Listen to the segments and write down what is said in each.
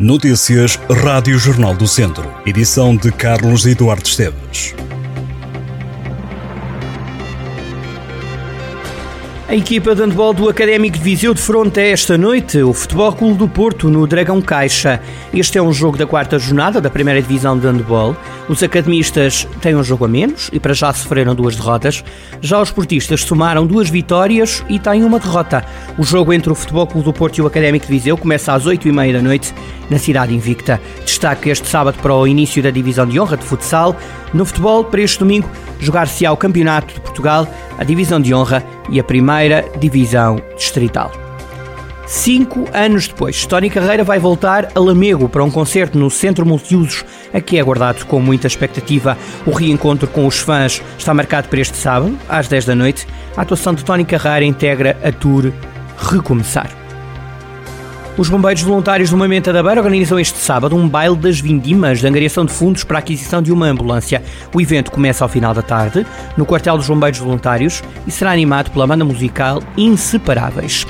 Notícias Rádio Jornal do Centro. Edição de Carlos Eduardo Esteves. A equipa de handball do Académico de Viseu defronta esta noite o Futebol Clube do Porto no Dragão Caixa. Este é um jogo da quarta jornada da primeira divisão de handball. Os academistas têm um jogo a menos e para já sofreram duas derrotas. Já os portistas somaram duas vitórias e têm uma derrota. O jogo entre o Futebol Clube do Porto e o Académico de Viseu começa às 8h30 da noite na cidade invicta. Destaque este sábado para o início da divisão de honra de futsal. No futebol, para este domingo, jogar-se-á o Campeonato de Portugal, a divisão de honra e a primeira divisão distrital. Cinco anos depois, Tony Carreira vai voltar a Lamego para um concerto no Centro Multiusos, a que é aguardado com muita expectativa. O reencontro com os fãs está marcado para este sábado, às 10 da noite. A atuação de Tony Carreira integra a tour Recomeçar. Os bombeiros voluntários do Momento da Beira organizam este sábado um baile das vindimas de angariação de fundos para a aquisição de uma ambulância. O evento começa ao final da tarde, no quartel dos bombeiros voluntários, e será animado pela banda musical Inseparáveis.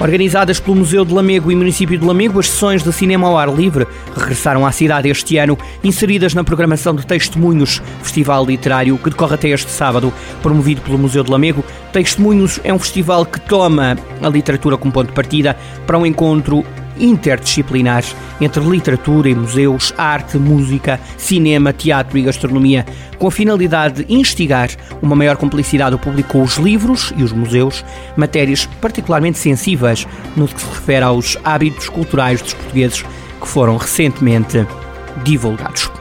Organizadas pelo Museu de Lamego e Município de Lamego, as sessões de cinema ao ar livre regressaram à cidade este ano, inseridas na programação de Testemunhos, festival literário que decorre até este sábado, promovido pelo Museu de Lamego. Testemunhos é um festival que toma a literatura como ponto de partida para um encontro interdisciplinares entre literatura e museus, arte, música, cinema, teatro e gastronomia, com a finalidade de instigar uma maior cumplicidade do público com os livros e os museus, matérias particularmente sensíveis no que se refere aos hábitos culturais dos portugueses que foram recentemente divulgados.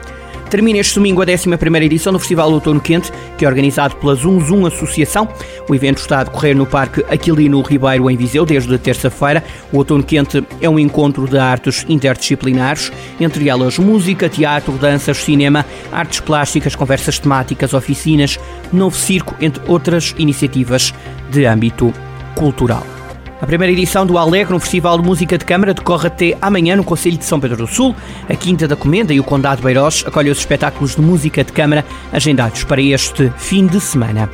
Termina este domingo a 11 edição do Festival Outono Quente, que é organizado pela Zoom Zoom Associação. O evento está a decorrer no Parque Aquilino Ribeiro, em Viseu, desde terça-feira. O Outono Quente é um encontro de artes interdisciplinares, entre elas música, teatro, danças, cinema, artes plásticas, conversas temáticas, oficinas, novo circo, entre outras iniciativas de âmbito cultural. A primeira edição do Alegre, um festival de música de câmara, decorre até amanhã no Conselho de São Pedro do Sul. A Quinta da Comenda e o Condado de Beirós acolhem os espetáculos de música de câmara agendados para este fim de semana.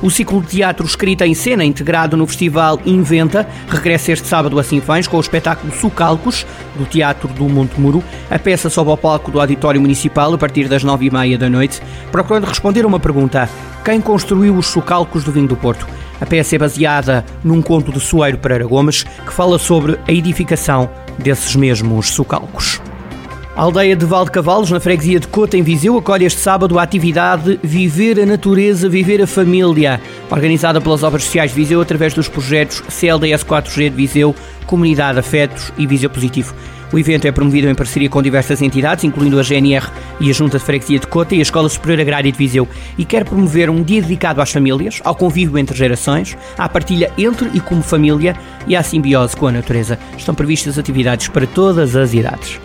O ciclo de teatro escrita em cena, integrado no Festival Inventa, regressa este sábado a Sinfãs com o espetáculo Sucalcos, do Teatro do Monte Muro. A peça sobe ao palco do Auditório Municipal a partir das nove e meia da noite, procurando responder a uma pergunta. Quem construiu os Sucalcos do Vinho do Porto? A peça é baseada num conto de Soeiro Pereira Gomes que fala sobre a edificação desses mesmos sucalcos. A aldeia de Valdecavalos, na freguesia de Cota, em Viseu, acolhe este sábado a atividade Viver a Natureza, Viver a Família, organizada pelas Obras Sociais de Viseu através dos projetos CLDS 4G de Viseu, Comunidade Afetos e Viseu Positivo. O evento é promovido em parceria com diversas entidades, incluindo a GNR e a Junta de Freguesia de Cota e a Escola Superior Agrária de Viseu, e quer promover um dia dedicado às famílias, ao convívio entre gerações, à partilha entre e como família e à simbiose com a natureza. Estão previstas atividades para todas as idades.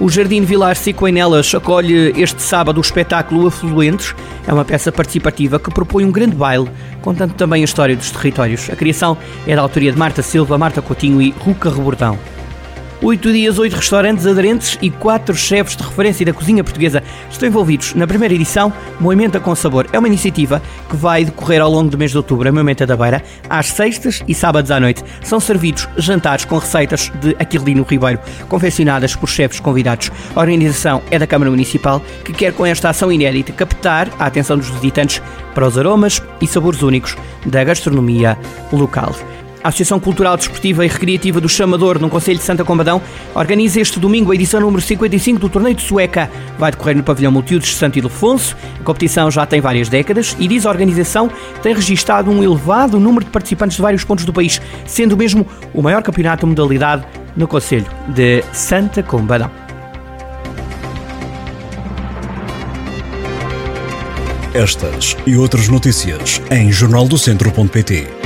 O Jardim Vilar Seco em Nelas acolhe este sábado o espetáculo Afluentes. É uma peça participativa que propõe um grande baile, contando também a história dos territórios. A criação é da autoria de Marta Silva, Marta Coutinho e Ruca Rebordão. Oito dias, oito restaurantes aderentes e quatro chefes de referência da cozinha portuguesa estão envolvidos na primeira edição Moimenta com Sabor. É uma iniciativa que vai decorrer ao longo do mês de outubro, a Moimenta da Beira, às sextas e sábados à noite. São servidos jantares com receitas de Aquilino Ribeiro, confeccionadas por chefes convidados. A organização é da Câmara Municipal, que quer com esta ação inédita captar a atenção dos visitantes para os aromas e sabores únicos da gastronomia local. A Associação Cultural, Desportiva e Recreativa do Chamador, no Conselho de Santa Combadão, organiza este domingo a edição número 55 do Torneio de Sueca. Vai decorrer no pavilhão Multiudos de Santo Ildefonso. A competição já tem várias décadas e, diz a organização, tem registado um elevado número de participantes de vários pontos do país, sendo mesmo o maior campeonato de modalidade no Conselho de Santa Combadão. Estas e outras notícias em jornaldocentro.pt